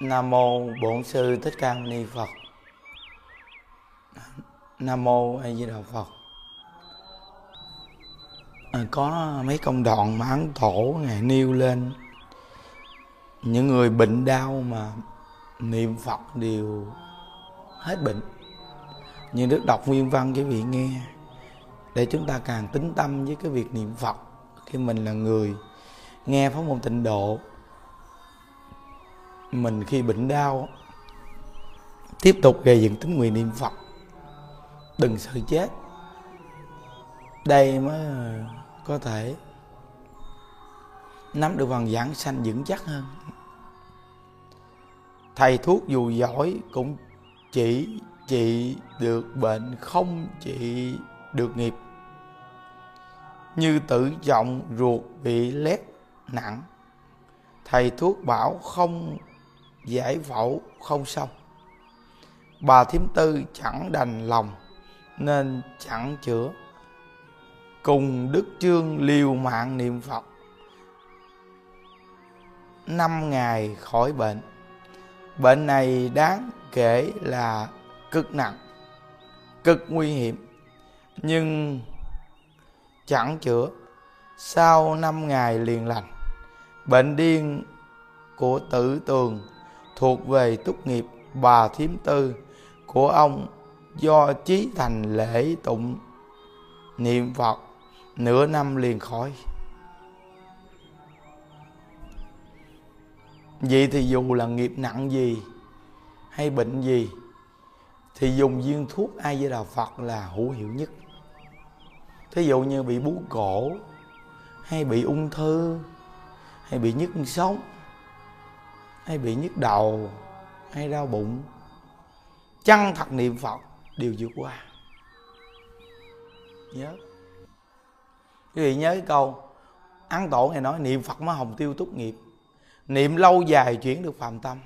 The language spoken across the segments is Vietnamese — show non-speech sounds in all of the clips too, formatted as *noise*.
Nam mô Bổn sư Thích Ca Mâu Ni Phật. Nam mô A Di Đà Phật. À, có mấy công đoạn mà ấn tổ ngài nêu lên những người bệnh đau mà niệm Phật đều hết bệnh. Nhưng Đức đọc nguyên văn quý vị nghe để chúng ta càng tính tâm với cái việc niệm Phật khi mình là người nghe pháp môn tịnh độ mình khi bệnh đau tiếp tục gây dựng tính nguyện niệm phật. Đừng sợ chết. Đây mới có thể nắm được phần giảng sanh vững chắc hơn. Thầy thuốc dù giỏi cũng chỉ trị được bệnh, không trị được nghiệp. Như tử trọng ruột bị lét nặng, thầy thuốc bảo không giải phẫu không xong. Bà thím tư chẳng đành lòng, nên chẳng chữa. Cùng đức trương liều mạng niệm phật. Năm ngày khỏi bệnh. Bệnh này đáng kể là cực nặng, cực nguy hiểm, nhưng chẳng chữa. Sau năm ngày liền lành, bệnh điên của tử tường thuộc về túc nghiệp bà thiếm tư của ông do chí thành lễ tụng. Niệm phật, nửa năm liền khỏi. Vậy thì dù là nghiệp nặng gì hay bệnh gì, thì dùng viên thuốc ai với đạo phật là hữu hiệu nhất. Thí dụ như bị bú cổ, hay bị ung thư, hay bị nhức sống hay bị nhức đầu hay đau bụng. Chăng thật niệm phật đều vượt qua. Nhớ. Quý vị nhớ cái câu ăn tổ này nói niệm phật mới hồng tiêu túc nghiệp niệm lâu dài chuyển được phàm tâm.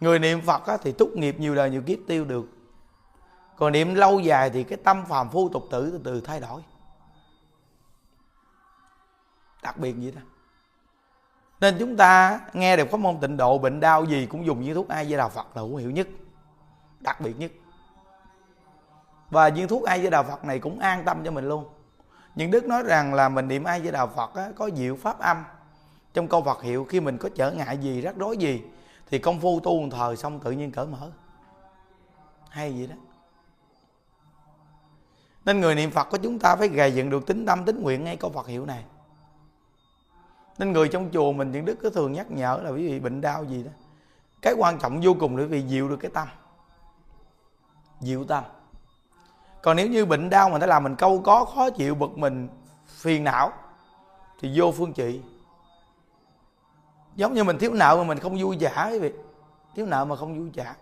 Người niệm phật á, thì túc nghiệp nhiều đời nhiều kiếp tiêu được. Còn niệm lâu dài thì cái tâm phàm phu tục tử từ từ thay đổi. Đặc biệt vậy đó nên chúng ta nghe được pháp môn tịnh độ bệnh đau gì cũng dùng viên thuốc ai với đạo phật là hữu hiệu nhất đặc biệt nhất. Và viên thuốc ai với đạo phật này cũng an tâm cho mình luôn. Nhưng đức nói rằng là mình niệm ai với đạo phật á, có diệu pháp âm. Trong câu phật hiệu khi mình có trở ngại gì rắc rối gì thì công phu tu một thời xong tự nhiên cởi mở. Hay vậy đó. Nên người niệm phật của chúng ta phải gầy dựng được tính tâm tính nguyện ngay câu phật hiệu này nên người trong chùa mình, những đức cứ thường nhắc nhở là quý vị bệnh đau gì đó. Cái quan trọng vô cùng để vì dịu được cái tâm. Dịu tâm. Còn nếu như bệnh đau mà nó làm mình câu có, khó chịu, bực mình, phiền não, thì vô phương trị. Giống như mình thiếu nợ mà mình không vui giả quý vị. Thiếu nợ mà không vui giả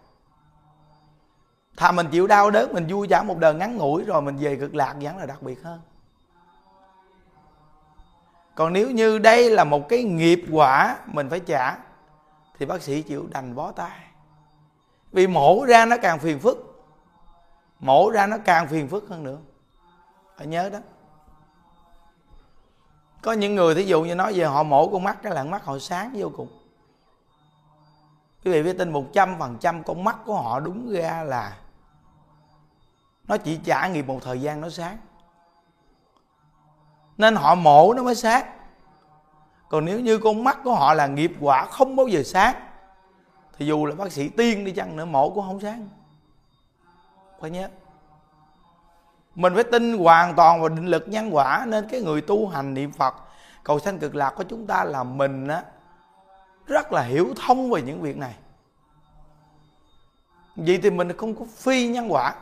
thà mình chịu đau đớn, mình vui giả một đời ngắn ngủi rồi mình về cực lạc vẫn là đặc biệt hơn còn nếu như đây là một cái nghiệp quả mình phải trả, thì bác sĩ chịu đành bó tay. Vì mổ ra nó càng phiền phức, mổ ra nó càng phiền phức hơn nữa. Phải nhớ đó. Có những người thí dụ như nói về họ mổ con mắt cái là mắt họ sáng vô cùng. Quý vị phải tin một trăm phần trăm con mắt của họ đúng ra là nó chỉ trả nghiệp một thời gian nó sáng nên họ mổ nó mới sáng còn nếu như con mắt của họ là nghiệp quả không bao giờ sáng thì dù là bác sĩ tiên đi chăng nữa, mổ cũng không sáng phải nhớ. Mình phải tin hoàn toàn vào định lực nhân quả, nên cái người tu hành niệm phật, cầu sanh cực lạc của chúng ta là mình á, rất là hiểu thông về những việc này. Vậy thì mình không có phi nhân quả.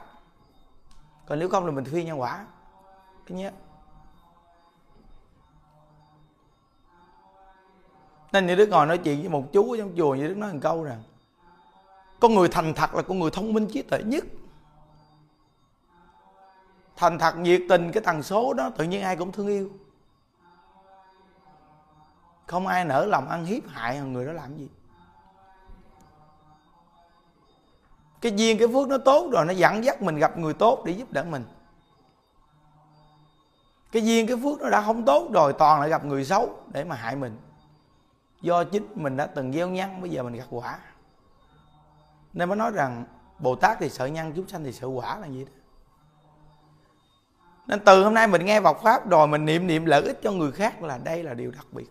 Còn nếu không là mình phi nhân quả. Cái nhé nên như đức ngồi nói chuyện với một chú ở trong chùa như đức nói một câu rằng, con người thành thật là con người thông minh trí tuệ nhất. Thành thật nhiệt tình cái tần số đó, tự nhiên ai cũng thương yêu. Không ai nở lòng ăn hiếp hại người đó làm gì. Cái duyên, cái phước nó tốt rồi, nó dẫn dắt mình gặp người tốt để giúp đỡ mình. Cái duyên, cái phước nó đã không tốt rồi, toàn lại gặp người xấu để mà hại mình do chính mình đã từng gieo nhân bây giờ mình gặt quả. Nên mới nói rằng bồ tát thì sợ nhân chúng sanh thì sợ quả là gì đó. Nên từ hôm nay mình nghe Phật pháp rồi mình niệm niệm lợi ích cho người khác là đây là điều đặc biệt.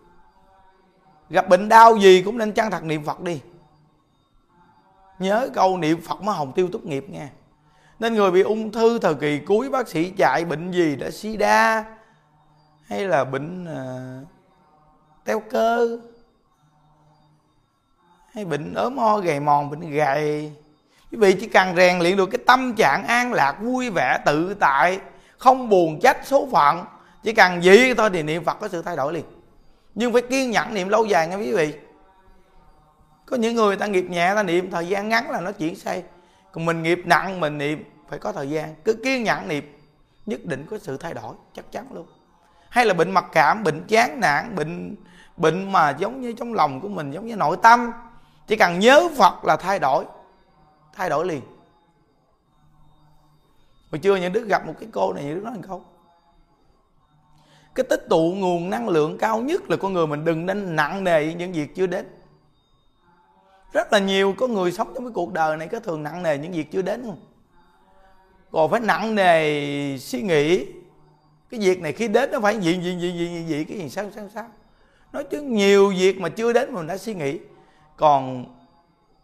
Gặp bệnh đau gì cũng nên chăng thật niệm Phật đi. Nhớ câu niệm Phật mới hồng tiêu tốt nghiệp nha nên người bị ung thư thời kỳ cuối bác sĩ chạy bệnh gì đã sida hay là bệnh uh, teo cơ hay bệnh ốm ho, gầy mòn, bệnh gầy. Quý vị chỉ cần rèn luyện được cái tâm trạng an lạc, vui vẻ, tự tại, không buồn trách số phận. Chỉ cần gì thôi thì niệm phật có sự thay đổi liền. Nhưng phải kiên nhẫn niệm lâu dài nha quý vị. Có những người ta nghiệp nhẹ, ta niệm, thời gian ngắn là nó chuyển say. Còn mình nghiệp nặng, mình niệm, phải có thời gian. Cứ kiên nhẫn niệm, nhất định có sự thay đổi, chắc chắn luôn. Hay là bệnh mặc cảm, bệnh chán nản, bệnh bệnh mà giống như trong lòng của mình, giống như nội tâm chỉ cần nhớ phật là thay đổi thay đổi liền. Hồi chưa những đứa gặp một cái cô này những đứa nói một câu. Cái tích tụ nguồn năng lượng cao nhất là con người mình đừng nên nặng nề những việc chưa đến. Rất là nhiều có người sống trong cái cuộc đời này có thường nặng nề những việc chưa đến không? Còn phải nặng nề suy nghĩ cái việc này khi đến nó phải gì gì gì gì gì, gì cái gì sao sao sao? Nói chứ nhiều việc mà chưa đến mà mình đã suy nghĩ còn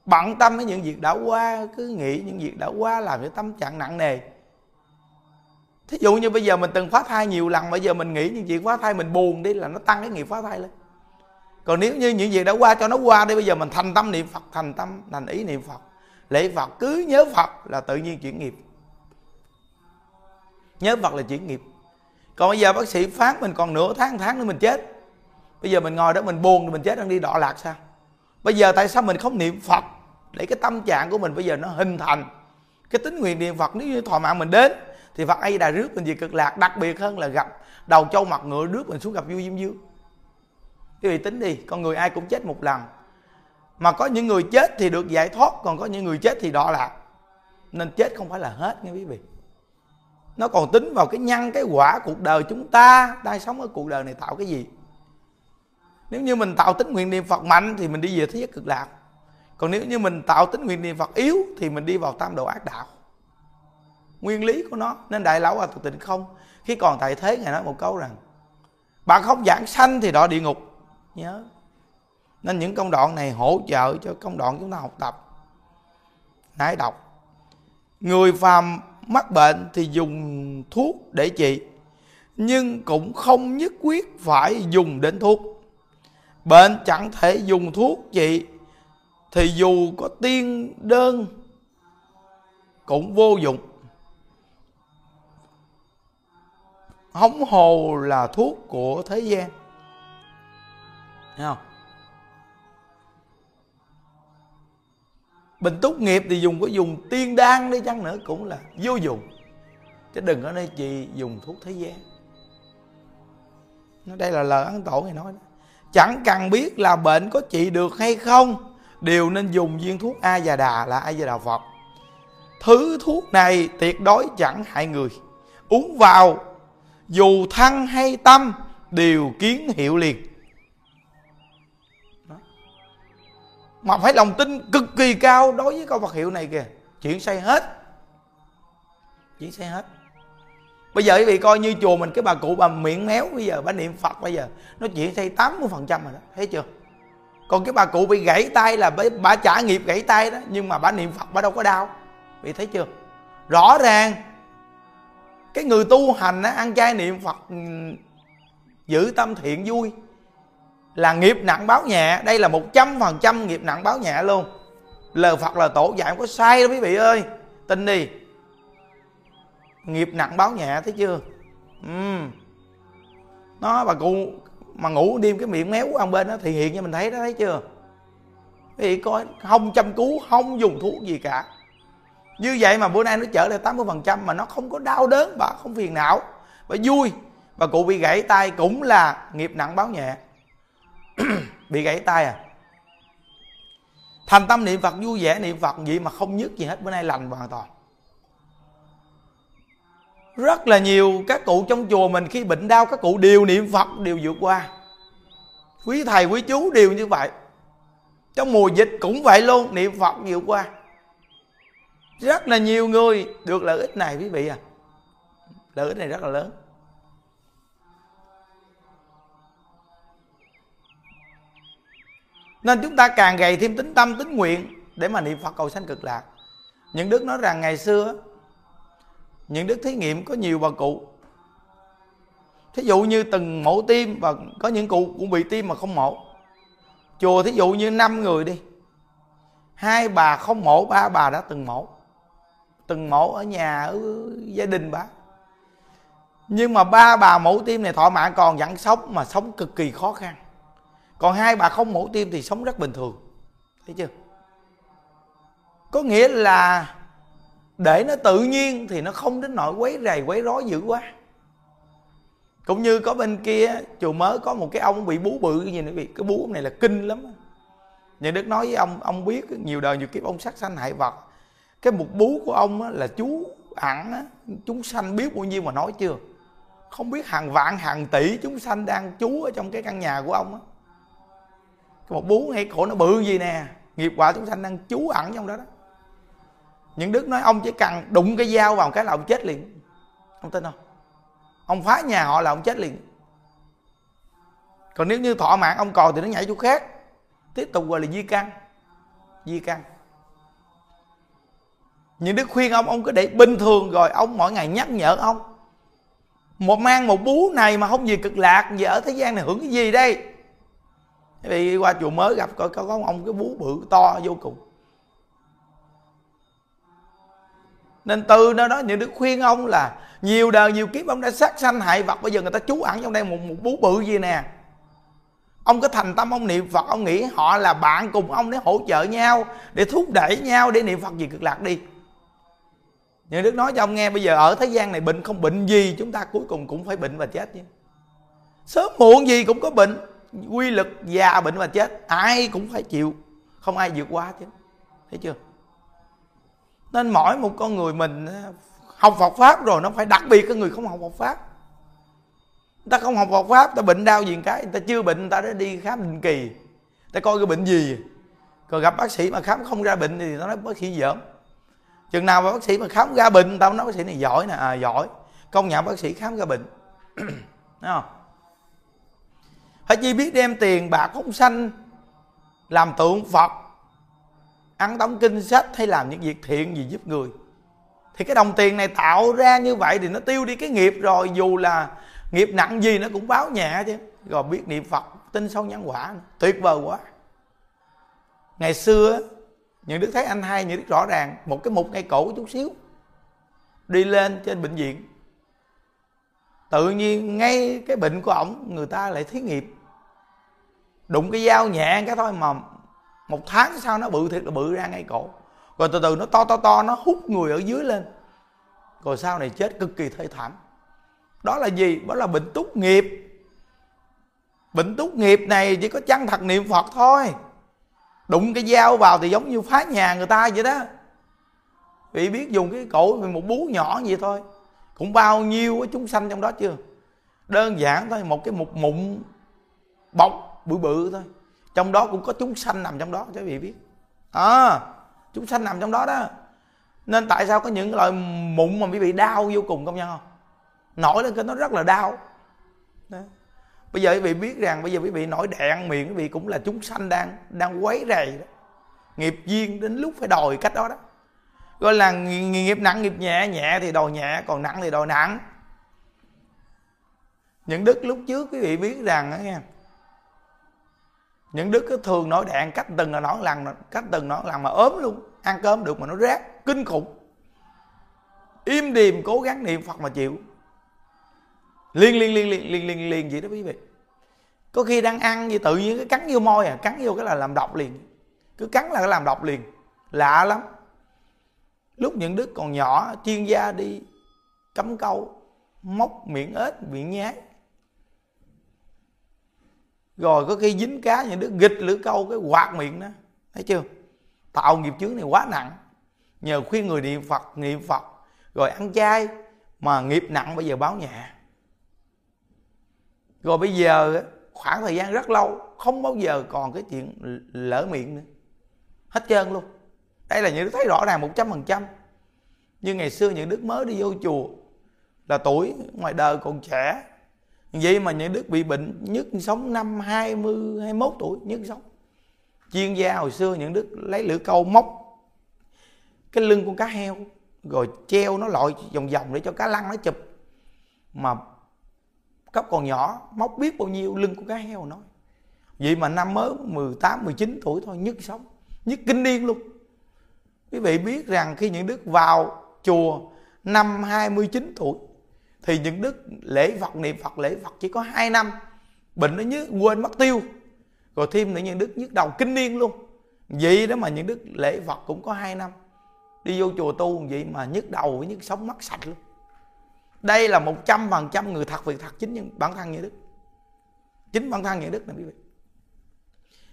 bận tâm với những việc đã qua, cứ nghĩ những việc đã qua làm cho tâm trạng nặng nề. Thí dụ như bây giờ mình từng phá thai nhiều lần, bây giờ mình nghĩ những chuyện phá thai mình buồn đi là nó tăng cái nghiệp phá thai lên. Còn nếu như những việc đã qua cho nó qua đi, bây giờ mình thành tâm niệm phật, thành tâm, thành ý niệm phật. Lễ phật, cứ nhớ phật là tự nhiên chuyển nghiệp. Nhớ phật là chuyển nghiệp. Còn bây giờ bác sĩ phán mình còn nửa tháng tháng nữa mình chết. Bây giờ mình ngồi đó mình buồn thì mình chết, đang đi đọa lạc sao? Bây giờ tại sao mình không niệm phật? Để cái tâm trạng của mình bây giờ nó hình thành. Cái tính nguyện niệm phật nếu như thọ mạng mình đến, thì phật ấy đã rước mình về cực lạc. Đặc biệt hơn là gặp đầu châu mặt ngựa rước mình xuống gặp vua diêm dương quý vị tính đi, con người ai cũng chết một lần. Mà có những người chết thì được giải thoát, còn có những người chết thì đọa lạc. Nên chết không phải là hết nghe quý vị. Nó còn tính vào cái nhân, cái quả cuộc đời chúng ta đang sống ở cuộc đời này tạo cái gì? Nếu như mình tạo tính nguyện niệm phật mạnh thì mình đi về thế giới cực lạc. Còn nếu như mình tạo tính nguyện niệm phật yếu thì mình đi vào tam độ ác đạo. Nguyên lý của nó, nên đại lão hòa thượng tịnh không? Khi còn tại thế, ngài nói một câu rằng, bạn không giảng sanh thì đọa địa ngục. Nhớ. Nên những công đoạn này hỗ trợ cho công đoạn chúng ta học tập. Nãy đọc, người phàm mắc bệnh thì dùng thuốc để trị, nhưng cũng không nhất quyết phải dùng đến thuốc bệnh chẳng thể dùng thuốc trị thì dù có tiên đơn, cũng vô dụng. Hóng hồ là thuốc của thế gian. Thấy không? Bình tốt nghiệp thì dùng có dùng tiên đan đi chăng nữa cũng là vô dụng. Chứ đừng có nơi chị dùng thuốc thế gian. Đây là lời ăn tổ này nói đó. Chẳng cần biết là bệnh có trị được hay không, Đều nên dùng viên thuốc A già đà là A già đà Phật. Thứ thuốc này tuyệt đối chẳng hại người. Uống vào, dù thân hay tâm, đều kiến hiệu liền. Mà phải lòng tin cực kỳ cao đối với câu vật hiệu này kìa. Chuyển say hết. Chuyển say hết bây giờ quý vị coi như chùa mình cái bà cụ bà miệng méo bây giờ bà niệm phật bây giờ nó chỉ xây 80% phần trăm rồi đó thấy chưa? Còn cái bà cụ bị gãy tay là bà trả nghiệp gãy tay đó nhưng mà bà niệm phật bà đâu có đau. Bị thấy chưa? Rõ ràng cái người tu hành á, ăn chay niệm phật ừ, giữ tâm thiện vui là nghiệp nặng báo nhẹ. Đây là một trăm phần trăm nghiệp nặng báo nhẹ luôn. Lời phật là tổ dạy không có sai đâu quý vị ơi. Tin đi nghiệp nặng báo nhẹ, thấy chưa? Ừ. nó bà cụ mà ngủ đêm cái miệng méo ăn bên đó thì hiện cho mình thấy đó, thấy chưa? Thì coi, không chăm cứu, không dùng thuốc gì cả. Như vậy mà bữa nay nó trở lại 80% mà nó không có đau đớn, bà không phiền não. Bà vui. Bà cụ bị gãy tay cũng là nghiệp nặng báo nhẹ. *clears throat* Bị gãy tay à? Thành tâm niệm phật vui vẻ, niệm phật gì mà không nhức gì hết, bữa nay lành hoàn toàn rất là nhiều các cụ trong chùa mình khi bệnh đau, các cụ đều niệm phật, đều vượt qua. Quý thầy, quý chú đều như vậy. Trong mùa dịch cũng vậy luôn, niệm phật vượt qua. Rất là nhiều người được lợi ích này, quý vị à. Lợi ích này rất là lớn. Nên chúng ta càng gầy thêm tính tâm, tính nguyện để mà niệm phật cầu sanh cực lạc. Những đức nói rằng ngày xưa những đức thí nghiệm có nhiều bà cụ. Thí dụ như từng mổ tim và có những cụ cũng bị tim mà không mổ. Chùa thí dụ như năm người đi. Hai bà không mổ, ba bà đã từng mổ. Từng mổ ở nhà, ở gia đình bà. Nhưng mà ba bà mổ tim này thọ mạng còn vẫn sống mà sống cực kỳ khó khăn. Còn hai bà không mổ tim thì sống rất bình thường. Thấy chưa? Có nghĩa là để nó tự nhiên thì nó không đến nỗi quấy rầy quấy rối dữ quá. Cũng như có bên kia chùa mới có một cái ông bị bú bự như này cái bú này là kinh lắm nhà đức nói với ông ông biết nhiều đời nhiều kiếp ông sát sanh hại vật. Cái một bú của ông á, là chú ẩn á, chúng sanh biết bao nhiêu mà nói chưa? Không biết hàng vạn hàng tỷ chúng sanh đang chú ở trong cái căn nhà của ông á. Cái một bú ngay khổ nó bự gì nè nghiệp quả chúng sanh đang chú ẩn trong đó đó những đức nói ông chỉ cần đụng cái dao vào cái là ông chết liền. Ông tin không? Ông phá nhà họ là ông chết liền. Còn nếu như thọ mạng ông còn thì nó nhảy chỗ khác. Tiếp tục gọi là di căn. Di căn. Những đức khuyên ông ông cứ để bình thường rồi ông mỗi ngày nhắc nhở ông. Một mang một bú này mà không gì cực lạc gì ở thế gian này hưởng cái gì đây? Vì qua chùa mới gặp có, có, có ông cái bú bự to vô cùng. Nên từ nơi đó những đức khuyên ông là nhiều đời nhiều kiếp ông đã sát sanh hại vật bây giờ người ta trú ẩn trong đây một, một bú bự gì nè. Ông có thành tâm ông niệm phật ông nghĩ họ là bạn cùng ông để hỗ trợ nhau để thúc đẩy nhau để niệm phật gì cực lạc đi. Nhưng đức nói cho ông nghe bây giờ ở thế gian này bệnh không bệnh gì chúng ta cuối cùng cũng phải bệnh và chết chứ. Sớm muộn gì cũng có bệnh quy lực già bệnh và chết ai cũng phải chịu không ai vượt qua chứ. Thấy chưa? Nên mỗi một con người mình à, học Phật pháp rồi, nó phải đặc biệt cái người không học Phật pháp. Người ta không học Phật pháp ta bệnh đau gì cái, người ta chưa bệnh, người ta đã đi khám định kỳ. Ta coi cái bệnh gì? Còn gặp bác sĩ mà khám không ra bệnh thì nó nói bác sĩ giỡn. Chừng nào mà bác sĩ mà khám ra bệnh tao nói bác sĩ này giỏi nè à giỏi. Công nhận bác sĩ khám ra bệnh. *clears throat* Thấy không? Phải chi biết đem tiền bạc phóng sanh làm tượng phật ăn đóng kinh sách hay làm những việc thiện gì giúp người. Thì cái đồng tiền này tạo ra như vậy thì nó tiêu đi cái nghiệp rồi, dù là nghiệp nặng gì nó cũng báo nhẹ chứ. Rồi biết niệm phật, tin sâu nhân quả tuyệt vời quá. Ngày xưa những đức thấy anh hai những đức rõ ràng, một cái mục ngay cổ chút xíu, đi lên trên bệnh viện. Tự nhiên ngay cái bệnh của ổng, người ta lại thí nghiệp đụng cái dao nhẹ cái thôi mà một tháng sau nó bự thiệt là bự ra ngay cổ. Rồi từ từ nó to to to, nó hút người ở dưới lên. Rồi sau này chết cực kỳ thê thảm. Đó là gì? Đó là bệnh túc nghiệp. Bệnh túc nghiệp này chỉ có chăng thật niệm phật thôi. Đụng cái dao vào thì giống như phá nhà người ta vậy đó. Vì biết dùng cái cổ một bú nhỏ vậy thôi. Cũng bao nhiêu chúng sanh trong đó chưa? Đơn giản thôi, một cái một mụn bọc bự bự thôi trong đó cũng có chúng sanh nằm trong đó, cho quý vị biết. À chúng sanh nằm trong đó đó. Nên tại sao có những loại mụn mà quý vị đau vô cùng công nhân không? Nổi lên cái nó rất là đau. Đó. bây giờ quý vị biết rằng, bây giờ quý vị nổi đạn miệng, quý vị cũng là chúng sanh đang đang quấy rầy đó. Nghiệp duyên đến lúc phải đòi cách đó đó. Gọi là nghiệp nặng, nghiệp nhẹ nhẹ thì đòi nhẹ, còn nặng thì đòi nặng. Những đức lúc trước quý vị biết rằng đó nghe những đứa cứ thường nói đạn cách từng là nói lần cách từng nói lần mà ốm luôn. Ăn cơm được mà nó rác kinh khủng. Im điềm, cố gắng niệm phật mà chịu. Liên liên liên liên liên liên liên, vậy đó quý vị. Có khi đang ăn gì tự nhiên cái cắn vô môi à cắn vô cái là làm độc liền. Cứ cắn là làm độc liền. Lạ lắm. Lúc những đức còn nhỏ, chuyên gia đi cấm câu, móc miệng ếch, miệng nhái rồi có khi dính cá những đứa nghịch lưỡi câu, cái quạt miệng đó. Thấy chưa? Tạo nghiệp chướng này quá nặng. Nhờ khuyên người niệm phật niệm phật. Rồi ăn chay, mà nghiệp nặng bây giờ báo nhẹ. Rồi bây giờ khoảng thời gian rất lâu, không bao giờ còn cái chuyện lỡ miệng nữa. Hết trơn luôn. Đây là những đức thấy rõ ràng một trăm phần trăm. Như ngày xưa những đức mới đi vô chùa là tuổi ngoài đời còn trẻ vậy mà những đức bị bệnh nhất sống năm 20 21 tuổi, nhất sống. Chuyên gia hồi xưa những đức lấy lưỡi câu móc, cái lưng con cá heo, rồi treo nó lội vòng vòng để cho cá lăn, nó chụp. Mà cấp còn nhỏ móc biết bao nhiêu lưng của cá heo nói. Vậy mà năm mới 18 19 tuổi thôi, nhất sống, nhất kinh điên luôn. Quý vị biết rằng khi những đức vào chùa năm 29 tuổi thì những đức lễ Phật niệm Phật lễ Phật chỉ có 2 năm. Bệnh nó nhớ quên mất tiêu. Rồi thêm nữa những đức nhức đầu kinh niên luôn. Vậy đó mà những đức lễ Phật cũng có 2 năm. Đi vô chùa tu vậy mà nhức đầu với nhức sống mắt sạch luôn. Đây là một trăm phần trăm người thật việc thật chính những bản thân như đức. Chính bản thân như đức này quý vị.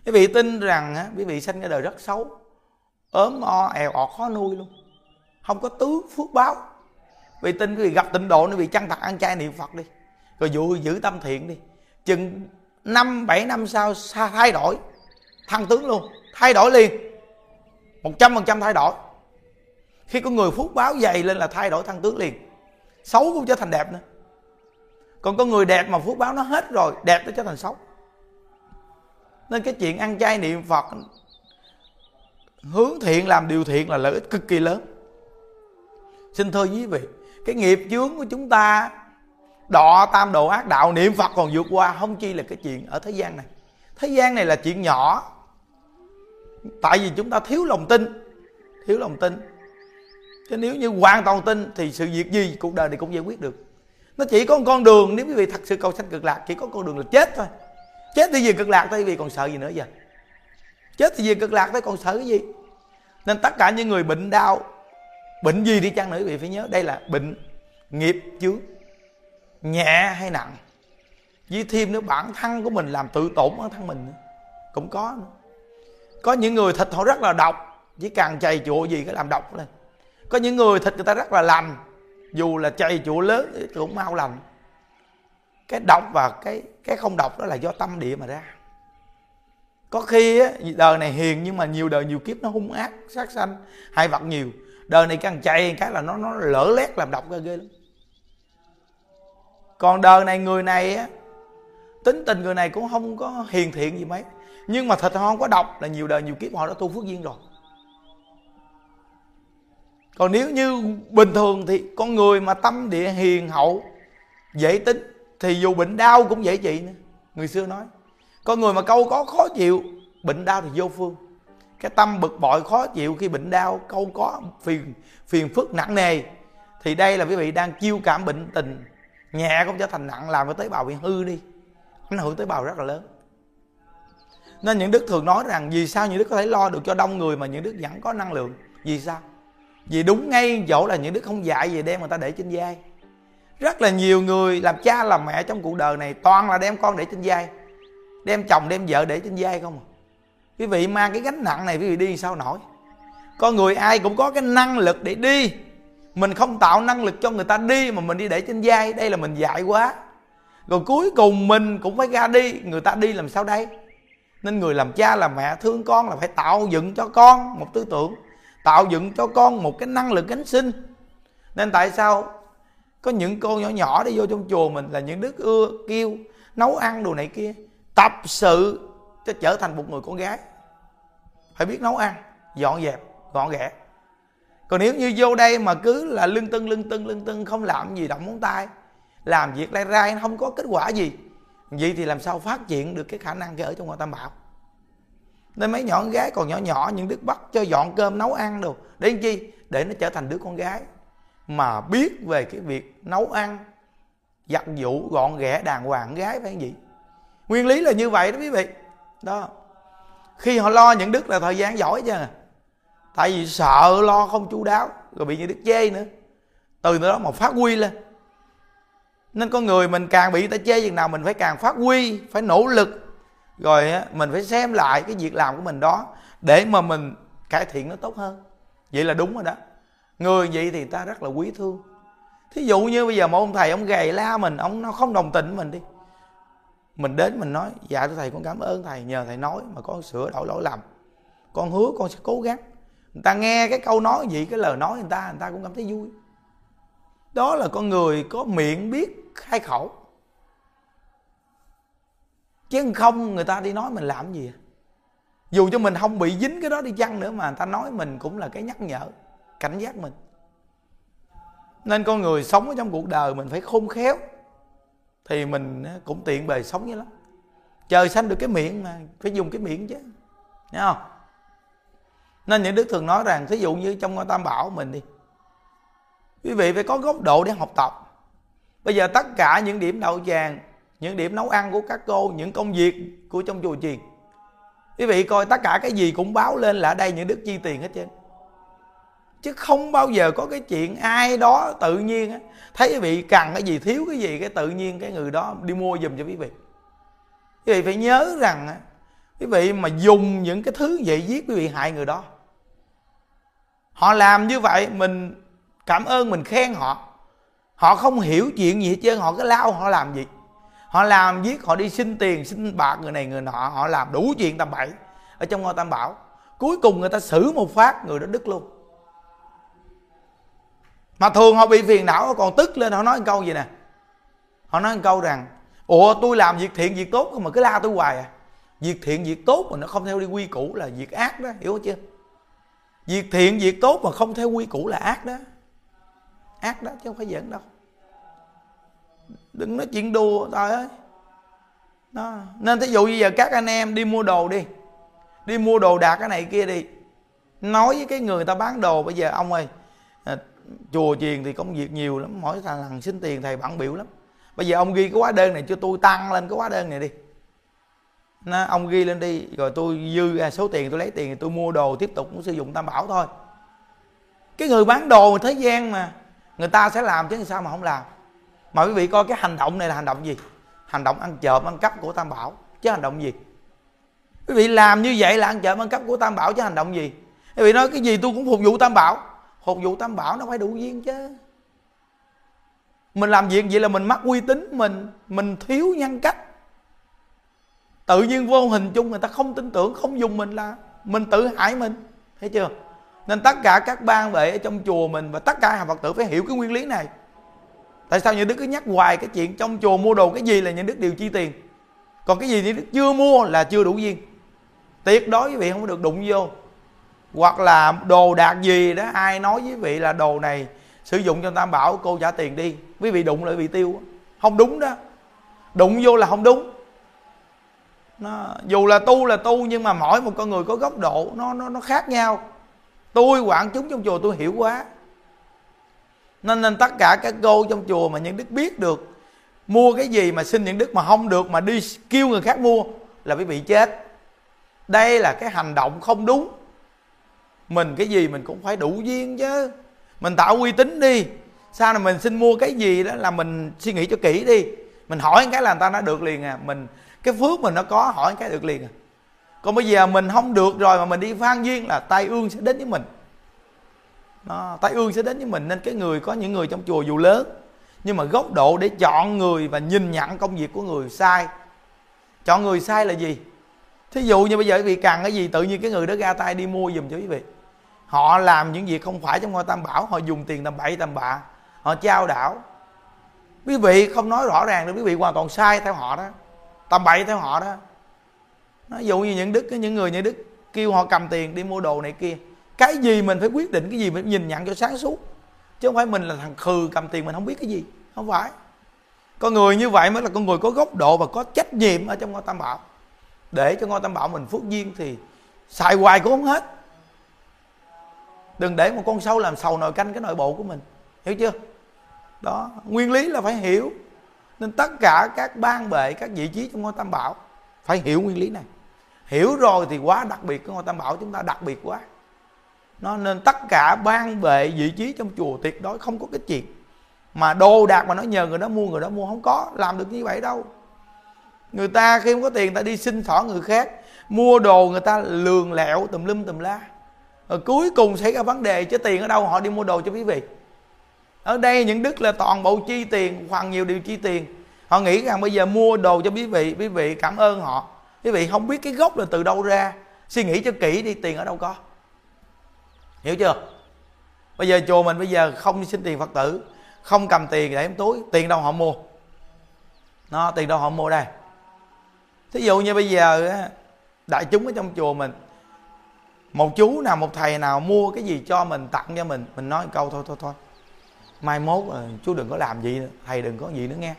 Quý vị tin rằng á, quý vị sinh ra đời rất xấu ốm o èo ọt khó nuôi luôn. Không có tứ phước báo vì tin quý vị gặp tịnh độ nên vì chăng thật ăn chay niệm phật đi. Rồi dụ giữ tâm thiện đi. Chừng năm, bảy năm sau thay đổi. Thăng tướng luôn. Thay đổi liền. Một trăm phần trăm thay đổi. Khi có người phúc báo dày lên là thay đổi thăng tướng liền. Xấu cũng trở thành đẹp nữa. Còn có người đẹp mà phúc báo nó hết rồi, đẹp nó trở thành xấu. Nên cái chuyện ăn chay niệm phật hướng thiện, làm điều thiện là lợi ích cực kỳ lớn. Xin thưa quý vị cái nghiệp chướng của chúng ta, đọ tam đồ ác đạo, niệm phật còn vượt qua, không chi là cái chuyện ở thế gian này. Thế gian này là chuyện nhỏ. Tại vì chúng ta thiếu lòng tin, thiếu lòng tin. Chứ nếu như hoàn toàn tin thì sự việc gì, cuộc đời này cũng giải quyết được. Nó chỉ có một con đường, nếu quý vị thật sự cầu sanh cực lạc, chỉ có con đường là chết thôi. Chết thì về cực lạc thôi quý vị còn sợ gì nữa giờ? Chết thì về cực lạc thôi còn sợ cái gì? Nên tất cả những người bệnh đau bệnh gì đi chăng nữa quý vị phải nhớ. Đây là bệnh nghiệp chướng nhẹ hay nặng. Với thêm nữa bản thân của mình làm tự tổn bản thân mình cũng có nữa. có những người thịt họ rất là độc chỉ càng chày chùa gì cái làm độc lên. Có những người thịt người ta rất là lành dù là chày chùa lớn thì cũng mau lành. Cái độc và cái cái không độc đó là do tâm địa mà ra. Có khi á, đời này hiền nhưng mà nhiều đời nhiều kiếp nó hung ác sát sanh hay vật nhiều đời này càng chạy cái là nó nó lỡ lét làm độc ra ghê lắm. Còn đời này người này á, tính tình người này cũng không có hiền thiện gì mấy. Nhưng mà thịt họ không có độc là nhiều đời, nhiều kiếp họ đã tu phước duyên rồi. Còn nếu như bình thường thì con người mà tâm địa hiền hậu, dễ tính, thì dù bệnh đau cũng dễ trị nữa. Người xưa nói, con người mà câu có khó chịu, bệnh đau thì vô phương cái tâm bực bội khó chịu khi bệnh đau, câu có phiền phiền phức nặng nề. Thì đây là quý vị đang chiêu cảm bệnh tình. Nhẹ cũng trở thành nặng, làm cái tế bào bị hư đi. Ảnh hưởng tế bào rất là lớn. Nên những đức thường nói rằng, vì sao những đức có thể lo được cho đông người mà những đức vẫn có năng lượng? Vì sao? Vì đúng ngay chỗ là những đức không dạy về đem người ta để trên vai. Rất là nhiều người làm cha làm mẹ trong cuộc đời này toàn là đem con để trên vai. Đem chồng, đem vợ để trên vai không à? Quý vị mang cái gánh nặng này quý vị đi sao nổi? Con người ai cũng có cái năng lực để đi. Mình không tạo năng lực cho người ta đi mà mình đi để trên vai. Đây là mình dạy quá. Rồi cuối cùng mình cũng phải ra đi. Người ta đi làm sao đây? Nên người làm cha, làm mẹ thương con là phải tạo dựng cho con một tư tưởng, tạo dựng cho con một cái năng lực gánh sinh. Nên tại sao có những cô nhỏ nhỏ đi vô trong chùa mình là những đứa ưa kêu nấu ăn đồ này kia, tập sự cho trở thành một người con gái. Phải biết nấu ăn, dọn dẹp gọn ghẽ còn nếu như vô đây mà cứ là lưng tưng lưng tưng lưng tưng, không làm gì, động móng tay, làm việc lai rai không có kết quả gì, vậy thì làm sao phát triển được cái khả năng cái ở trong ngôi tam bảo? Nên mấy nhỏ con gái, còn nhỏ nhỏ, những đứa bắt cho dọn cơm, nấu ăn đồ, để làm chi? Để nó trở thành đứa con gái. Mà biết về cái việc nấu ăn, giặt vụ gọn ghẽ đàng hoàng gái phải gì nguyên lý là như vậy đó quý vị đó. Khi họ lo những đức là thời gian giỏi chứ. Tại vì sợ lo không chu đáo, rồi bị những đức chê nữa. Từ đó mà phát huy lên. Nên con người mình càng bị người ta chê chừng nào, mình phải càng phát huy, phải nỗ lực. Rồi mình phải xem lại cái việc làm của mình đó để mà mình cải thiện nó tốt hơn. Vậy là đúng rồi đó. Người vậy thì ta rất là quý thương. Thí dụ như bây giờ một ông thầy, ông gầy la mình, ông nó không đồng tình với mình đi mình đến mình nói dạ thưa thầy, con cảm ơn thầy, nhờ thầy nói mà con sửa đổi lỗi lầm. Con hứa con sẽ cố gắng. Người ta nghe cái câu nói gì, cái lời nói người ta người ta cũng cảm thấy vui. Đó là con người có miệng biết khai khẩu. Chứ không, người ta đi nói mình làm gì à? dù cho mình không bị dính cái đó đi chăng nữa mà người ta nói mình cũng là cái nhắc nhở, cảnh giác mình. Nên con người sống ở trong cuộc đời mình phải khôn khéo thì mình cũng tiện bề sống như lắm trời xanh được cái miệng mà, phải dùng cái miệng chứ Thấy không? Nên những đức thường nói rằng, thí dụ như trong tam bảo mình đi, quý vị phải có góc độ để học tập. Bây giờ tất cả những điểm đậu tràng, những điểm nấu ăn của các cô, những công việc của trong chùa chiền, quý vị coi tất cả cái gì cũng báo lên là ở đây những đức chi tiền hết trơn chứ không bao giờ có cái chuyện ai đó tự nhiên á, thấy quý vị cần cái gì, thiếu cái gì, cái tự nhiên cái người đó đi mua giùm cho quý vị. Quý vị phải nhớ rằng á, quý vị mà dùng những cái thứ vậy giết quý vị hại người đó. Họ làm như vậy, mình cảm ơn, mình khen họ. Họ không hiểu chuyện gì hết trơn, họ cứ lao họ làm gì? Họ làm giết, họ đi xin tiền, xin bạc người này, người nọ, họ làm đủ chuyện tầm bậy ở trong ngôi tam bảo. Cuối cùng người ta xử một phát, người đó đứt luôn mà thường họ bị phiền não còn tức lên, họ nói một câu gì nè? Họ nói một câu rằng, ủa, tôi làm việc thiện, việc tốt mà cứ la tôi hoài à? Việc thiện, việc tốt mà nó không theo đi quy củ là việc ác đó, hiểu chưa? Việc thiện, việc tốt mà không theo quy củ là ác đó. Ác đó chứ không phải giỡn đâu. Đừng nói chuyện đùa, trời ơi. Đó. nên thí dụ bây giờ các anh em đi mua đồ đi đi mua đồ đạc cái này kia đi, nói với cái người ta bán đồ bây giờ, ông ơi chùa chiền thì công việc nhiều lắm mỗi thằng thằng xin tiền thầy bận biểu lắm. Bây giờ ông ghi cái hóa đơn này cho tôi tăng lên cái hóa đơn này đi. Nó, ông ghi lên đi rồi tôi dư ra số tiền tôi lấy tiền tôi mua đồ tiếp tục cũng sử dụng tam bảo thôi. Cái người bán đồ thế gian mà người ta sẽ làm chứ sao mà không làm? Mà quý vị coi cái hành động này là hành động gì? Hành động ăn trộm ăn cắp của tam bảo chứ hành động gì? Quý vị làm như vậy là ăn trộm ăn cắp của tam bảo chứ hành động gì? Quý vị nói cái gì tôi cũng phục vụ tam bảo hột vụ tam bảo nó phải đủ duyên chứ. Mình làm việc vậy là mình mất uy tín mình mình thiếu nhân cách. Tự nhiên vô hình chung người ta không tin tưởng, không dùng mình là mình tự hại mình. Thấy chưa? Nên tất cả các ban vệ ở trong chùa mình và tất cả hàng phật tử phải hiểu cái nguyên lý này. Tại sao những đức cứ nhắc hoài cái chuyện trong chùa mua đồ cái gì là những đức đều chi tiền? Còn cái gì những đức chưa mua là chưa đủ duyên. Tuyệt đối quý vị không được đụng vô hoặc là đồ đạc gì đó ai nói với vị là đồ này sử dụng cho tam bảo cô trả tiền đi quý vị đụng lại bị tiêu không đúng đó. Đụng vô là không đúng. Nó, dù là tu là tu nhưng mà mỗi một con người có góc độ nó nó nó khác nhau. Tôi quản chúng trong chùa tôi hiểu quá. Nên nên tất cả các cô trong chùa mà những đức biết được mua cái gì mà xin những đức mà không được mà đi kêu người khác mua là quý bị chết. Đây là cái hành động không đúng mình cái gì mình cũng phải đủ duyên chứ. Mình tạo uy tín đi. Sao này mình xin mua cái gì đó là mình suy nghĩ cho kỹ đi. Mình hỏi cái là người ta đã được liền à. Mình, cái phước mình nó có, hỏi cái được liền à. Còn bây giờ mình không được rồi mà mình đi phan duyên là tai ương sẽ đến với mình. Nó tai ương sẽ đến với mình. Nên cái người, có những người trong chùa dù lớn, nhưng mà góc độ để chọn người và nhìn nhận công việc của người sai. Chọn người sai là gì? Thí dụ như bây giờ quý vị cần cái gì, tự nhiên cái người đó ra tay đi mua giùm cho quý vị họ làm những việc không phải trong ngôi tam bảo. Họ dùng tiền tầm bậy tầm bạ. Họ trao đảo. Quý vị không nói rõ ràng được, quý vị hoàn toàn sai theo họ đó. Tầm bậy theo họ đó. Nó dụ như những đức, những người như đức kêu họ cầm tiền đi mua đồ này kia. Cái gì mình phải quyết định, cái gì mình nhìn nhận cho sáng suốt. Chứ không phải mình là thằng khừ cầm tiền mình không biết cái gì. Không phải. Con người như vậy mới là con người có góc độ và có trách nhiệm ở trong ngôi tam bảo. Để cho ngôi tam bảo mình phước duyên thì xài hoài cũng không hết đừng để một con sâu làm sầu nồi canh cái nội bộ của mình. Hiểu chưa? Đó, nguyên lý là phải hiểu. Nên tất cả các ban bệ, các vị trí trong ngôi tam bảo phải hiểu nguyên lý này. Hiểu rồi thì quá đặc biệt cái ngôi tam bảo, chúng ta đặc biệt quá. Nó nên tất cả ban bệ, vị trí trong chùa tuyệt đối không có cái chuyện mà đồ đạc mà nó nhờ người đó mua, người đó mua không có, làm được như vậy đâu. Người ta khi không có tiền ta đi xin xỏ người khác, mua đồ người ta lường lẹo tùm lum tùm la rồi cuối cùng xảy ra vấn đề chứ tiền ở đâu, họ đi mua đồ cho quý vị. Ở đây những đức là toàn bộ chi tiền hoặc nhiều điều chi tiền. Họ nghĩ rằng bây giờ mua đồ cho quý vị quý vị cảm ơn họ. Quý vị không biết cái gốc là từ đâu ra. Suy nghĩ cho kỹ đi, tiền ở đâu có. Hiểu chưa? Bây giờ chùa mình bây giờ không xin tiền phật tử, không cầm tiền để em túi, tiền đâu họ mua. Nó, tiền đâu họ mua đây? Thí dụ như bây giờ đại chúng ở trong chùa mình một chú nào một thầy nào mua cái gì cho mình tặng cho mình mình nói một câu thôi thôi thôi mai mốt à, chú đừng có làm gì nữa thầy đừng có gì nữa nghe.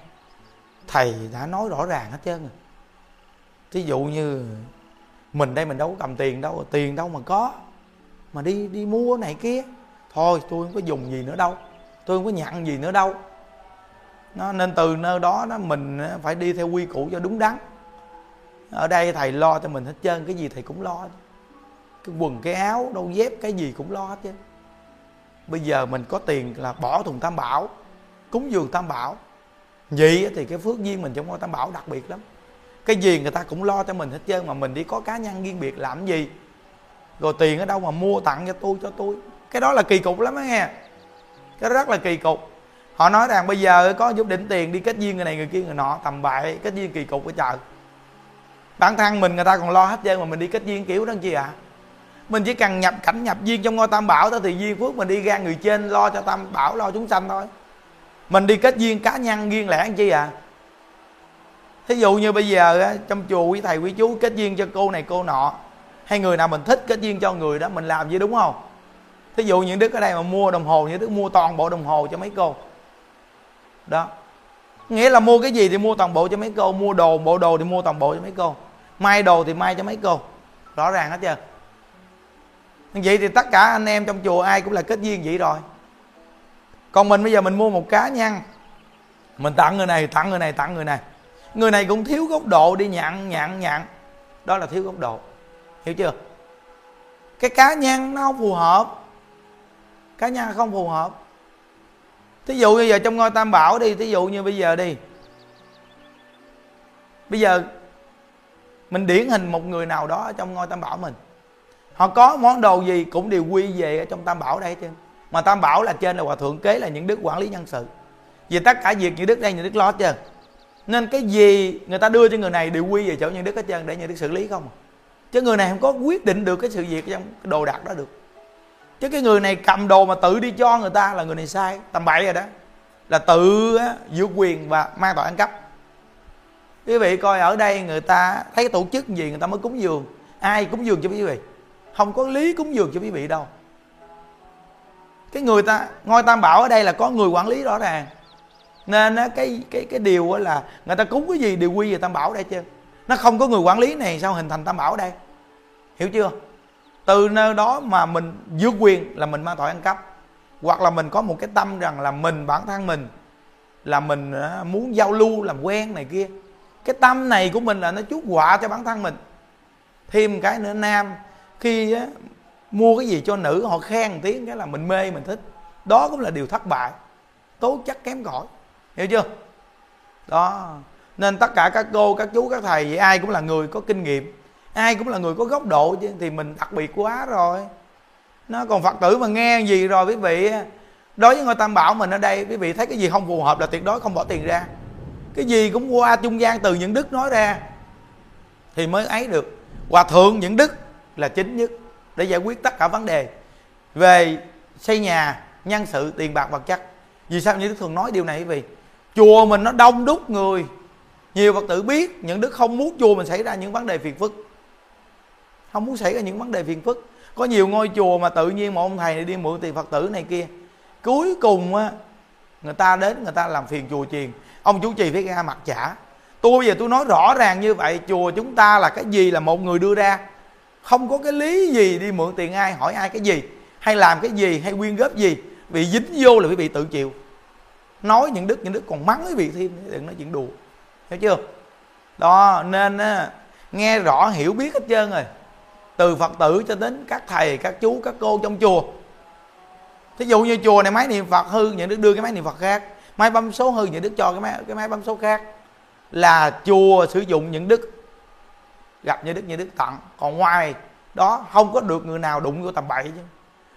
Thầy đã nói rõ ràng hết trơn rồi. Thí dụ như mình đây mình đâu có cầm tiền đâu tiền đâu mà có mà đi đi mua này kia. Thôi tôi không có dùng gì nữa đâu tôi không có nhận gì nữa đâu. Nó nên từ nơi đó đó mình ờ, phải đi theo quy củ cho đúng đắn. Ở đây thầy lo cho mình hết trơn cái gì thầy cũng lo cái quần, cái áo, đâu dép, cái gì cũng lo hết chứ. Bây giờ mình có tiền là bỏ thùng tam bảo, cúng dường tam bảo. Vậy thì cái phước duyên mình trong ngôi tam bảo đặc biệt lắm. Cái gì người ta cũng lo cho mình hết trơn, mà mình đi có cá nhân riêng biệt làm gì? Rồi tiền ở đâu mà mua tặng cho tôi cho tôi? Cái đó là kỳ cục lắm á nghe. Cái đó rất là kỳ cục. Họ nói rằng bây giờ có giúp đỉnh tiền, đi kết duyên người này người kia người nọ, tầm bậy, kết duyên kỳ cục ở chợ bản thân mình người ta còn lo hết trơn mà mình đi kết duyên kiểu đó chi ạ? à? Mình chỉ cần nhập cảnh, nhập duyên trong ngôi tam bảo đó thì duyên phước mình đi ra người trên lo cho tam bảo, lo chúng sanh thôi. Mình đi kết duyên cá nhân riêng lẻ chi à? Thí dụ như bây giờ trong chùa quý thầy, quý chú kết duyên cho cô này, cô nọ, hay người nào mình thích kết duyên cho người đó, mình làm gì đúng không? Thí dụ những đức ở đây mà mua đồng hồ, những đức mua toàn bộ đồng hồ cho mấy cô. Đó. Nghĩa là mua cái gì thì mua toàn bộ cho mấy cô, mua đồ, bộ đồ thì mua toàn bộ cho mấy cô. May đồ thì may cho mấy cô. Rõ ràng hết chưa? Vậy thì tất cả anh em trong chùa ai cũng là kết duyên vậy rồi. Còn mình bây giờ mình mua một cá nhân. Mình tặng người này, tặng người này, tặng người này. Người này cũng thiếu góc độ đi nhặn nhặn nhặn. Đó là thiếu góc độ. Hiểu chưa? Cái cá nhân nó không phù hợp. Cá nhân không phù hợp. Thí dụ như giờ trong ngôi tam bảo đi, thí dụ như bây giờ đi. Bây giờ mình điển hình một người nào đó ở trong ngôi tam bảo mình họ có món đồ gì cũng đều quy về ở trong tam bảo đây chứ mà tam bảo là trên là hòa thượng kế là những đức quản lý nhân sự. Vì tất cả việc những đức đây những đức lo hết nên cái gì người ta đưa cho người này đều quy về chỗ những đức hết trơn để những đức xử lý không à. chứ người này không có quyết định được cái sự việc trong cái đồ đạc đó được. Chứ cái người này cầm đồ mà tự đi cho người ta là người này sai. Tầm bậy rồi đó. Là tự á, vượt quyền và mang tội ăn cắp. Quý vị coi ở đây người ta thấy tổ chức gì người ta mới cúng dường. Ai cúng dường cho quý vị không có lý cúng dường cho quý vị đâu. Cái người ta, ngôi tam bảo ở đây là có người quản lý rõ ràng. Nên cái cái cái điều là người ta cúng cái gì đều quy về tam bảo đây chứ. Nó không có người quản lý này sao hình thành tam bảo đây? Hiểu chưa? Từ nơi đó mà mình vượt quyền là mình mang tội ăn cắp. Hoặc là mình có một cái tâm rằng là mình, bản thân mình, là mình muốn giao lưu, làm quen này kia. Cái tâm này của mình là nó chuốc họa cho bản thân mình. Thêm cái nữa, nam khi á, mua cái gì cho nữ họ khen tiếng cái là mình mê mình thích. Đó cũng là điều thất bại. Tố chất kém cỏi. Hiểu chưa? Đó. Nên tất cả các cô các chú các thầy vậy ai cũng là người có kinh nghiệm ai cũng là người có góc độ chứ thì mình đặc biệt quá rồi. Nó còn phật tử mà nghe gì rồi quý vị? Đối với ngôi tam bảo mình ở đây quý vị thấy cái gì không phù hợp là tuyệt đối không bỏ tiền ra. Cái gì cũng qua trung gian từ những đức nói ra thì mới ấy được. Hòa thượng những đức là chính nhất để giải quyết tất cả vấn đề về xây nhà, nhân sự, tiền bạc vật chất. Vì sao như đức thường nói điều này quý vị? Chùa mình nó đông đúc người. Nhiều phật tử biết những đức không muốn chùa mình xảy ra những vấn đề phiền phức. Không muốn xảy ra những vấn đề phiền phức. Có nhiều ngôi chùa mà tự nhiên một ông thầy đi mượn tiền phật tử này kia. Cuối cùng á, người ta đến người ta làm phiền chùa chiền. Ông chủ trì phải ra mặt trả. Tôi bây giờ tôi nói rõ ràng như vậy, chùa chúng ta là cái gì là một người đưa ra? Không có cái lý gì đi mượn tiền ai hỏi ai cái gì hay làm cái gì hay quyên góp gì. Vì dính vô là quý vị tự chịu. Nói những đức những đức còn mắng quý vị thêm đừng nói chuyện đùa. Hiểu chưa? Đó nên á, nghe rõ hiểu biết hết trơn rồi. Từ phật tử cho đến các thầy các chú các cô trong chùa. Thí dụ như chùa này máy niệm phật hư những đức đưa cái máy niệm phật khác. Máy bấm số hư những đức cho cái máy cái máy bấm số khác. Là chùa sử dụng những đức gặp như đức như đức tặng còn ngoài đó, không có được người nào đụng vô tầm bậy chứ.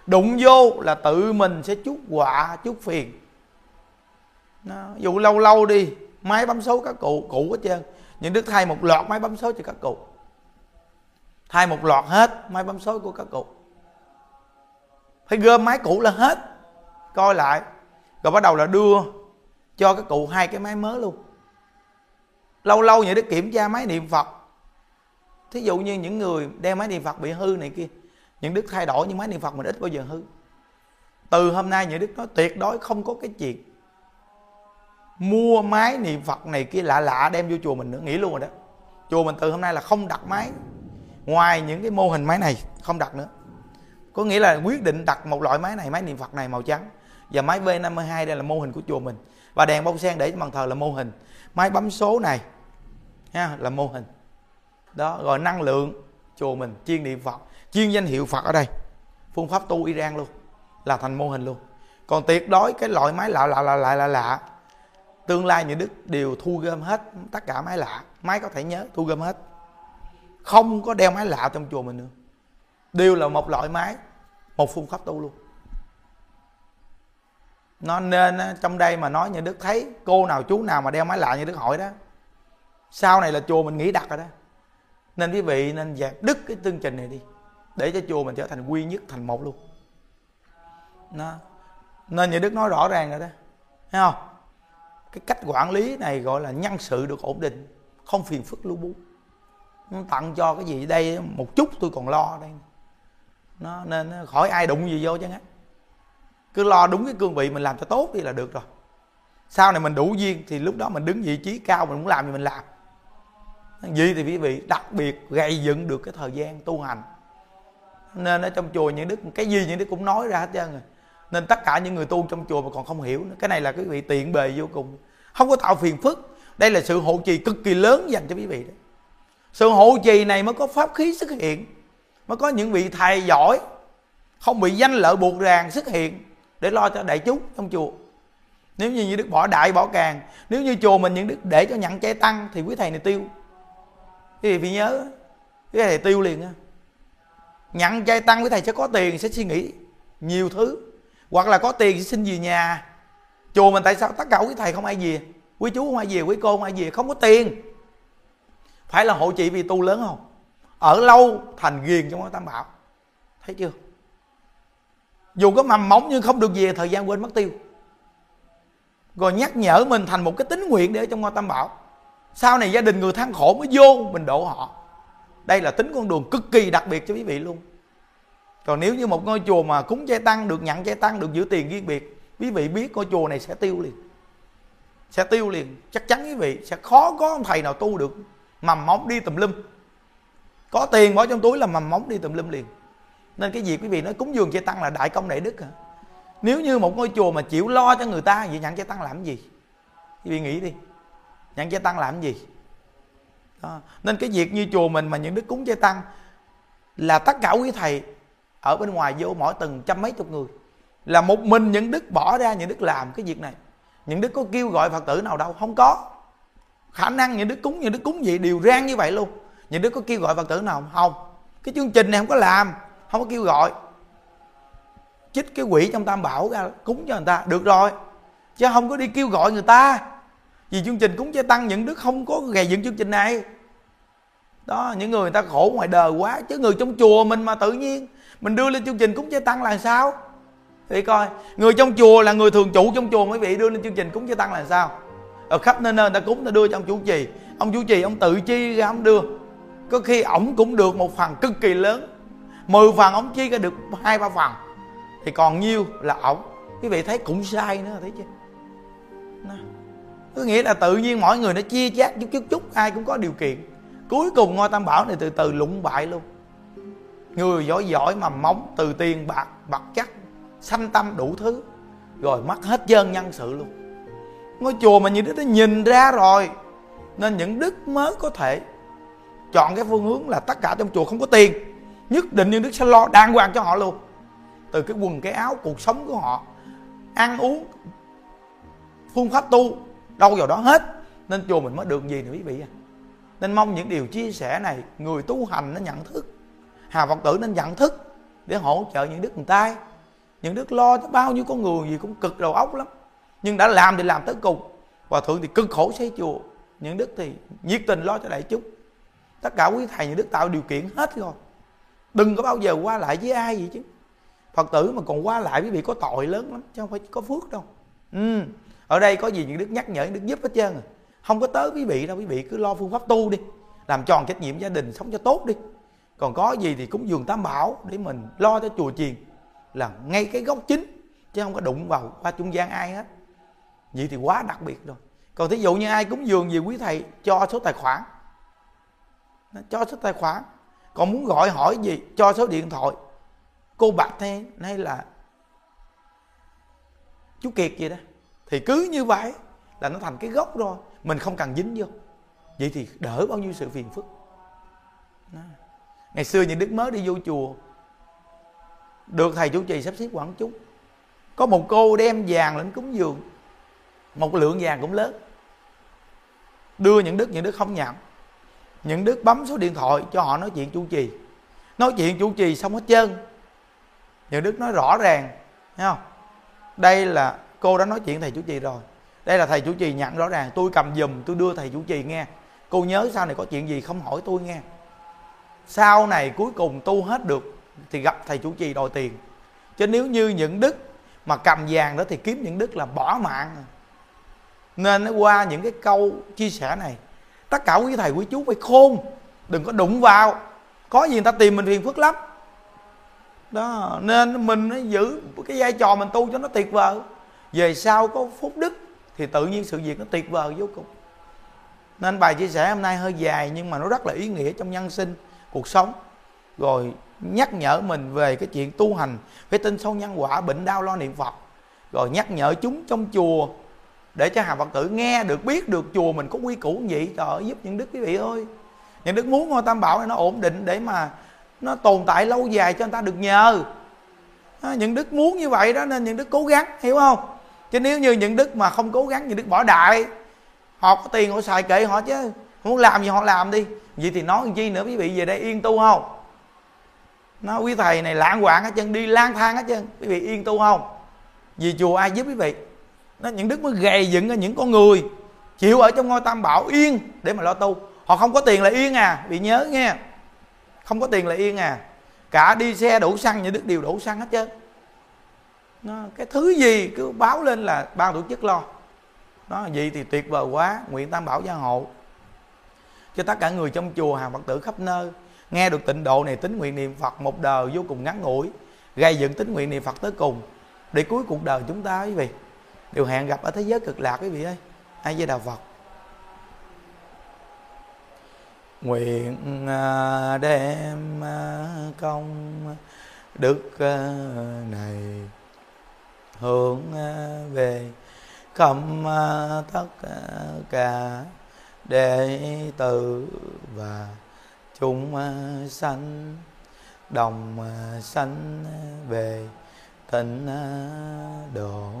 Đụng vô là tự mình sẽ chút quả chút phiền. Đó. dù lâu lâu đi, máy bấm số các cụ cụ hết trơn. Những đức thay một loạt máy bấm số cho các cụ. Thay một loạt hết máy bấm số của các cụ. Phải gom máy cũ là hết. Coi lại. Rồi bắt đầu là đưa cho các cụ hai cái máy mới luôn. Lâu lâu những đức kiểm tra máy niệm phật thí dụ như những người đeo máy niệm phật bị hư này kia những đức thay đổi những máy niệm phật mình ít bao giờ hư. Từ hôm nay những đức nói tuyệt đối không có cái chuyện mua máy niệm phật này kia lạ lạ đem vô chùa mình nữa nghĩ luôn rồi đó. Chùa mình từ hôm nay là không đặt máy. Ngoài những cái mô hình máy này không đặt nữa. Có nghĩa là quyết định đặt một loại máy này máy niệm phật này màu trắng. Và máy B52 đây là mô hình của chùa mình. Và đèn bông sen để bàn thờ là mô hình. Máy bấm số này ha, là mô hình đó rồi năng lượng, chùa mình chuyên niệm phật. Chuyên danh hiệu phật ở đây. Phương pháp tu iran luôn, là thành mô hình luôn. Còn tuyệt đối cái loại máy lạ lạ lạ lạ lạ lạ, tương lai những đức đều thu gom hết tất cả máy lạ. Máy có thể nhớ, thu gom hết. Không có đeo máy lạ trong chùa mình nữa. Đều là một loại máy, một phương pháp tu luôn. Nó nên trong đây mà nói như đức thấy cô nào chú nào mà đeo máy lạ như đức hỏi đó. Sau này là chùa mình nghĩ đặt rồi đó nên quý vị nên dẹp đứt cái chương trình này đi, để cho chùa mình trở thành quy nhất, thành một luôn. Nó, nên như đức nói rõ ràng rồi đó. Thấy không? Cái cách quản lý này gọi là nhân sự được ổn định, không phiền phức lu bu. Nó tặng cho cái gì đây một chút tôi còn lo đây. Nó, nên khỏi ai đụng gì vô chứ á cứ lo đúng cái cương vị mình làm cho tốt đi là được rồi. Sau này mình đủ duyên thì lúc đó mình đứng vị trí cao mình muốn làm gì mình làm gì thì quý vị đặc biệt gây dựng được cái thời gian tu hành. Nên ở trong chùa những đức, cái gì những đức cũng nói ra hết trơn rồi. Nên tất cả những người tu trong chùa mà còn không hiểu nữa. Cái này là quý vị tiện bề vô cùng. Không có tạo phiền phức. Đây là sự hộ trì cực kỳ lớn dành cho quý vị đó. Sự hộ trì này mới có pháp khí xuất hiện. Mới có những vị thầy giỏi. Không bị danh lợi buộc ràng xuất hiện để lo cho đại chúng trong chùa. Nếu như những đức bỏ đại bỏ càng, nếu như chùa mình những đức để cho nhận chay tăng thì quý thầy này tiêu cái gì phải nhớ? Cái thầy tiêu liền á. Nhận chay tăng với thầy sẽ có tiền, sẽ suy nghĩ nhiều thứ. Hoặc là có tiền sẽ xin về nhà. Chùa mình tại sao tất cả quý thầy không ai về? Quý chú không ai về, quý cô không ai về, không có tiền. Phải là hộ chị vì tu lớn không? Ở lâu thành ghiền trong ngôi tam bảo. Thấy chưa? Dù có mầm móng nhưng không được về, thời gian quên mất tiêu. Rồi nhắc nhở mình thành một cái tính nguyện để ở trong ngôi tam bảo sau này gia đình người than khổ mới vô, mình độ họ. Đây là tính con đường cực kỳ đặc biệt cho quý vị luôn. Còn nếu như một ngôi chùa mà cúng chay tăng được, nhận chay tăng được, giữ tiền riêng biệt, quý vị biết ngôi chùa này sẽ tiêu liền. Sẽ tiêu liền. Chắc chắn quý vị sẽ khó có ông thầy nào tu được. Mầm móng đi tùm lum. Có tiền bỏ trong túi là mầm móng đi tùm lum liền. Nên cái việc quý vị nói cúng dường chay tăng là đại công đại đức hả? Nếu như một ngôi chùa mà chịu lo cho người ta vậy nhận chay tăng làm gì? Quý vị nghĩ đi nhận gia tăng làm gì? Đó. nên cái việc như chùa mình mà những đức cúng gia tăng là tất cả quý thầy ở bên ngoài vô mỗi từng trăm mấy chục người. Là một mình những đức bỏ ra, những đức làm cái việc này. Những đức có kêu gọi phật tử nào đâu? Không có. Khả năng những đức cúng, những đức cúng gì đều rang như vậy luôn. Những đức có kêu gọi phật tử nào không? Không. Cái chương trình này không có làm, không có kêu gọi. Chích cái quỷ trong tam bảo ra, cúng cho người ta. Được rồi. Chứ không có đi kêu gọi người ta vì chương trình cúng chay tăng, những đức không có gầy dựng chương trình này. Đó, những người người ta khổ ngoài đời quá, chứ người trong chùa mình mà tự nhiên mình đưa lên chương trình cúng chay tăng là sao? Thì coi, người trong chùa là người thường trụ trong chùa mấy vị, đưa lên chương trình cúng chay tăng là sao? Ở khắp nơi nơi ta cúng ta đưa cho ông chủ trì. Ông chủ trì, ông tự chi ra ông đưa. Có khi ổng cũng được một phần cực kỳ lớn. 10 phần ổng chi ra được hai ba phần. Thì còn nhiêu là ổng. Quý vị thấy cũng sai nữa, thấy chưa? Có nghĩa là tự nhiên mọi người nó chia chác chút chút chút, ai cũng có điều kiện. Cuối cùng ngôi tam bảo này từ từ lụng bại luôn. Người giỏi giỏi mà móng từ tiền, bạc bạc chắc, sanh tâm đủ thứ, rồi mất hết dân nhân sự luôn. Ngôi chùa mà như đức nó nhìn ra rồi, nên những đức mới có thể chọn cái phương hướng là tất cả trong chùa không có tiền. Nhất định những đức sẽ lo đàng hoàng cho họ luôn. Từ cái quần cái áo, cuộc sống của họ, ăn uống, phương pháp tu đâu vào đó hết. Nên chùa mình mới được gì nữa quý vị à? Nên mong những điều chia sẻ này, người tu hành nó nhận thức. Hà phật tử nên nhận thức để hỗ trợ những đức người ta. Những đức lo cho bao nhiêu con người gì cũng cực đầu óc lắm. Nhưng đã làm thì làm tới cùng. Hòa thượng thì cực khổ xây chùa. Những đức thì nhiệt tình lo cho đại chúng. Tất cả quý thầy, những đức tạo điều kiện hết rồi. Đừng có bao giờ qua lại với ai vậy chứ. Phật tử mà còn qua lại quý vị có tội lớn lắm, chứ không phải có phước đâu. Ừ ở đây có gì những đức nhắc nhở những đức giúp hết trơn à. Không có tới quý vị đâu, quý vị cứ lo phương pháp tu đi, làm tròn trách nhiệm gia đình, sống cho tốt đi. Còn có gì thì cúng dường tam bảo để mình lo cho chùa chiền, là ngay cái gốc chính, chứ không có đụng vào qua trung gian ai hết. Vậy thì quá đặc biệt rồi. Còn thí dụ như ai cúng dường gì quý thầy, cho số tài khoản. Cho số tài khoản. Còn muốn gọi hỏi gì, cho số điện thoại. Cô bạch hay hay là chú kiệt gì đó thì cứ như vậy là nó thành cái gốc rồi. Mình không cần dính vô. Vậy thì đỡ bao nhiêu sự phiền phức? Đó. ngày xưa những đức mới đi vô chùa, được thầy chủ trì sắp xếp quản chúng. Có một cô đem vàng lên cúng dường. Một lượng vàng cũng lớn. Đưa những đức những đức không nhận. Những đức bấm số điện thoại cho họ nói chuyện chủ trì. Nói chuyện chủ trì xong hết trơn. Những đức nói rõ ràng, thấy không? Đây là cô đã nói chuyện thầy chủ trì rồi. Đây là thầy chủ trì nhận rõ ràng. Tôi cầm giùm, tôi đưa thầy chủ trì nghe. Cô nhớ sau này có chuyện gì không hỏi tôi nghe. Sau này cuối cùng tu hết được thì gặp thầy chủ trì đòi tiền. Chứ nếu như những đức mà cầm vàng đó thì kiếm những đức là bỏ mạng. Nên nó qua những cái câu chia sẻ này, tất cả quý thầy quý chú phải khôn, đừng có đụng vào. Có gì người ta tìm mình phiền phức lắm. Đó, nên mình giữ cái vai trò mình tu cho nó tuyệt vời về sau có phúc đức thì tự nhiên sự việc nó tuyệt vời vô cùng. Nên bài chia sẻ hôm nay hơi dài nhưng mà nó rất là ý nghĩa trong nhân sinh cuộc sống. Rồi nhắc nhở mình về cái chuyện tu hành phải tin sâu nhân quả bệnh đau lo niệm phật. Rồi nhắc nhở chúng trong chùa để cho hàng phật tử nghe được biết được chùa mình có quy củ gì vậy trời ơi, giúp những đức quý vị ơi. Những đức muốn ngôi tam bảo này nó ổn định để mà nó tồn tại lâu dài cho người ta được nhờ. À, những đức muốn như vậy đó nên những đức cố gắng hiểu không? Chứ nếu như những đức mà không cố gắng, những đức bỏ đại, họ có tiền họ xài kệ họ chứ. Không muốn làm gì họ làm đi. Vậy thì nói chi nữa, quý vị về đây yên tu không? Nó quý thầy này lãng quạng hết chân đi lang thang hết chân quý vị yên tu không? Vì chùa ai giúp quý vị? Nó những đức mới gầy dựng ra những con người, chịu ở trong ngôi tam bảo yên để mà lo tu. Họ không có tiền là yên à bị nhớ nghe. Không có tiền là yên à. Cả đi xe đủ xăng, những đức đều đủ xăng hết trơn nó, cái thứ gì cứ báo lên là ban tổ chức lo. Đó vậy thì tuyệt vời quá nguyện tam bảo gia hộ. Cho tất cả người trong chùa hàng phật tử khắp nơi nghe được tịnh độ này tính nguyện niệm phật một đời vô cùng ngắn ngủi gây dựng tính nguyện niệm phật tới cùng. Để cuối cuộc đời chúng ta quý vị đều hẹn gặp ở thế giới cực lạc quý vị ơi. Ai với đạo phật. Nguyện à, đem à, công đức à, này hướng à, về khắp à, tất à, cả đệ tử và chúng sanh, đồng sanh về tịnh độ.